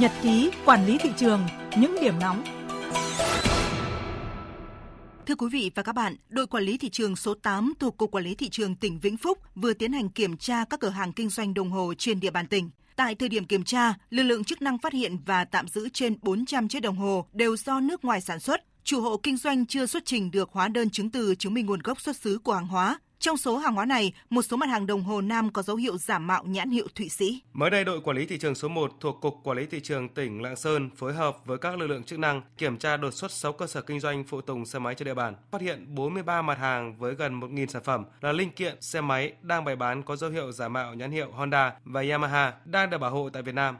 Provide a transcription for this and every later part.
Nhật ký quản lý thị trường, những điểm nóng. Thưa quý vị và các bạn, đội quản lý thị trường số 8 thuộc Cục Quản lý Thị trường tỉnh Vĩnh Phúc vừa tiến hành kiểm tra các cửa hàng kinh doanh đồng hồ trên địa bàn tỉnh. Tại thời điểm kiểm tra, lực lượng chức năng phát hiện và tạm giữ trên 400 chiếc đồng hồ đều do nước ngoài sản xuất. Chủ hộ kinh doanh chưa xuất trình được hóa đơn chứng từ chứng minh nguồn gốc xuất xứ của hàng hóa, trong số hàng hóa này, một số mặt hàng đồng hồ nam có dấu hiệu giả mạo nhãn hiệu Thụy Sĩ. Mới đây, đội quản lý thị trường số 1 thuộc Cục Quản lý thị trường tỉnh Lạng Sơn phối hợp với các lực lượng chức năng kiểm tra đột xuất 6 cơ sở kinh doanh phụ tùng xe máy trên địa bàn, phát hiện 43 mặt hàng với gần 1.000 sản phẩm là linh kiện xe máy đang bày bán có dấu hiệu giả mạo nhãn hiệu Honda và Yamaha đang được bảo hộ tại Việt Nam.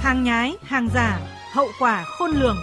Hàng nhái, hàng giả, hậu quả khôn lường.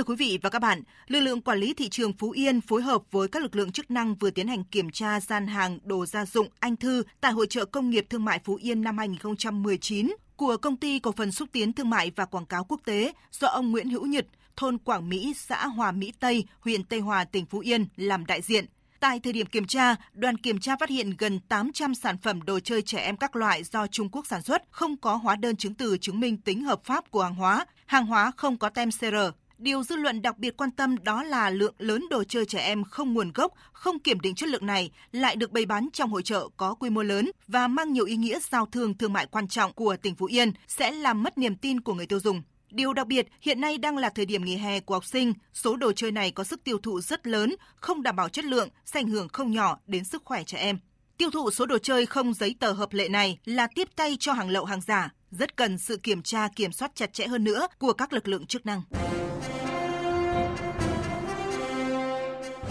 Thưa quý vị và các bạn, lực lượng quản lý thị trường Phú Yên phối hợp với các lực lượng chức năng vừa tiến hành kiểm tra gian hàng đồ gia dụng Anh Thư tại Hội trợ Công nghiệp Thương mại Phú Yên năm 2019 của Công ty Cổ phần Xúc tiến Thương mại và Quảng cáo Quốc tế do ông Nguyễn Hữu Nhật, thôn Quảng Mỹ, xã Hòa Mỹ Tây, huyện Tây Hòa, tỉnh Phú Yên làm đại diện. Tại thời điểm kiểm tra, đoàn kiểm tra phát hiện gần 800 sản phẩm đồ chơi trẻ em các loại do Trung Quốc sản xuất, không có hóa đơn chứng từ chứng minh tính hợp pháp của hàng hóa, hàng hóa không có tem CR, Điều dư luận đặc biệt quan tâm đó là lượng lớn đồ chơi trẻ em không nguồn gốc, không kiểm định chất lượng này lại được bày bán trong hội trợ có quy mô lớn và mang nhiều ý nghĩa giao thương thương mại quan trọng của tỉnh Phú Yên sẽ làm mất niềm tin của người tiêu dùng. Điều đặc biệt, hiện nay đang là thời điểm nghỉ hè của học sinh, số đồ chơi này có sức tiêu thụ rất lớn, không đảm bảo chất lượng, sẽ ảnh hưởng không nhỏ đến sức khỏe trẻ em. Tiêu thụ số đồ chơi không giấy tờ hợp lệ này là tiếp tay cho hàng lậu hàng giả, rất cần sự kiểm tra kiểm soát chặt chẽ hơn nữa của các lực lượng chức năng.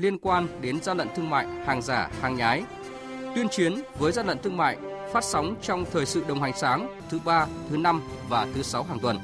liên quan đến gian lận thương mại, hàng giả, hàng nhái. Tuyên chiến với gian lận thương mại phát sóng trong thời sự đồng hành sáng thứ ba, thứ năm và thứ sáu hàng tuần.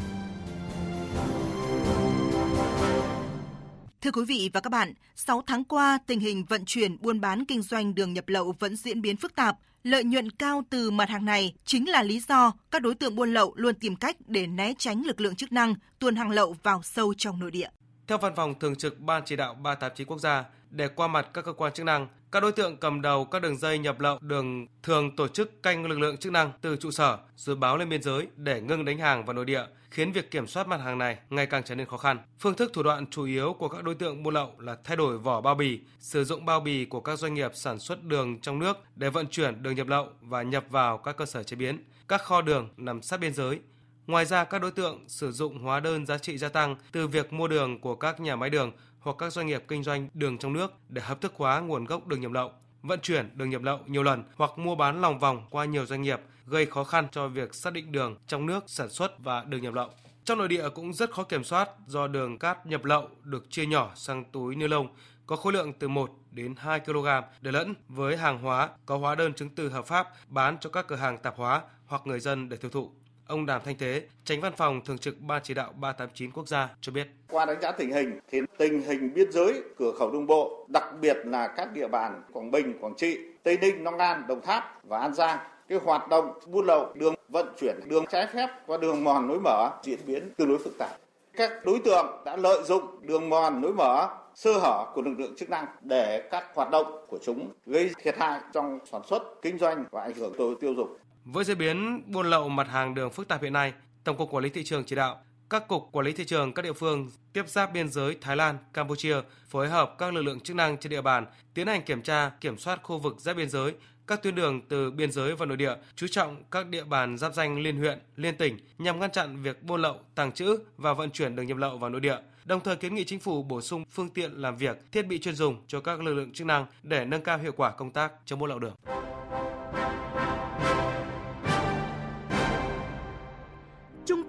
Thưa quý vị và các bạn, 6 tháng qua, tình hình vận chuyển buôn bán kinh doanh đường nhập lậu vẫn diễn biến phức tạp. Lợi nhuận cao từ mặt hàng này chính là lý do các đối tượng buôn lậu luôn tìm cách để né tránh lực lượng chức năng tuồn hàng lậu vào sâu trong nội địa. Theo Văn phòng Thường trực Ban Chỉ đạo 389 Quốc gia, để qua mặt các cơ quan chức năng, các đối tượng cầm đầu các đường dây nhập lậu đường thường tổ chức canh lực lượng chức năng từ trụ sở rồi báo lên biên giới để ngưng đánh hàng vào nội địa, khiến việc kiểm soát mặt hàng này ngày càng trở nên khó khăn. Phương thức thủ đoạn chủ yếu của các đối tượng buôn lậu là thay đổi vỏ bao bì, sử dụng bao bì của các doanh nghiệp sản xuất đường trong nước để vận chuyển đường nhập lậu và nhập vào các cơ sở chế biến, các kho đường nằm sát biên giới. Ngoài ra, các đối tượng sử dụng hóa đơn giá trị gia tăng từ việc mua đường của các nhà máy đường hoặc các doanh nghiệp kinh doanh đường trong nước để hợp thức hóa nguồn gốc đường nhập lậu, vận chuyển đường nhập lậu nhiều lần hoặc mua bán lòng vòng qua nhiều doanh nghiệp gây khó khăn cho việc xác định đường trong nước sản xuất và đường nhập lậu. Trong nội địa cũng rất khó kiểm soát do đường cát nhập lậu được chia nhỏ sang túi ni lông có khối lượng từ 1 đến 2 kg để lẫn với hàng hóa có hóa đơn chứng từ hợp pháp bán cho các cửa hàng tạp hóa hoặc người dân để tiêu thụ. Ông Đàm Thanh Thế, tránh văn phòng thường trực Ban chỉ đạo 389 quốc gia cho biết. Qua đánh giá tình hình thì tình hình biên giới cửa khẩu đường bộ, đặc biệt là các địa bàn Quảng Bình, Quảng Trị, Tây Ninh, Long An, Đồng Tháp và An Giang cái hoạt động buôn lậu đường vận chuyển đường trái phép qua đường mòn lối mở diễn biến tương đối phức tạp. Các đối tượng đã lợi dụng đường mòn lối mở sơ hở của lực lượng chức năng để các hoạt động của chúng gây thiệt hại trong sản xuất, kinh doanh và ảnh hưởng tới tiêu dùng. Với diễn biến buôn lậu mặt hàng đường phức tạp hiện nay, Tổng cục Quản lý thị trường chỉ đạo các cục quản lý thị trường các địa phương tiếp giáp biên giới Thái Lan, Campuchia phối hợp các lực lượng chức năng trên địa bàn tiến hành kiểm tra, kiểm soát khu vực giáp biên giới, các tuyến đường từ biên giới vào nội địa, chú trọng các địa bàn giáp danh liên huyện, liên tỉnh nhằm ngăn chặn việc buôn lậu, tàng trữ và vận chuyển đường nhập lậu vào nội địa. Đồng thời kiến nghị chính phủ bổ sung phương tiện làm việc, thiết bị chuyên dùng cho các lực lượng chức năng để nâng cao hiệu quả công tác chống buôn lậu đường.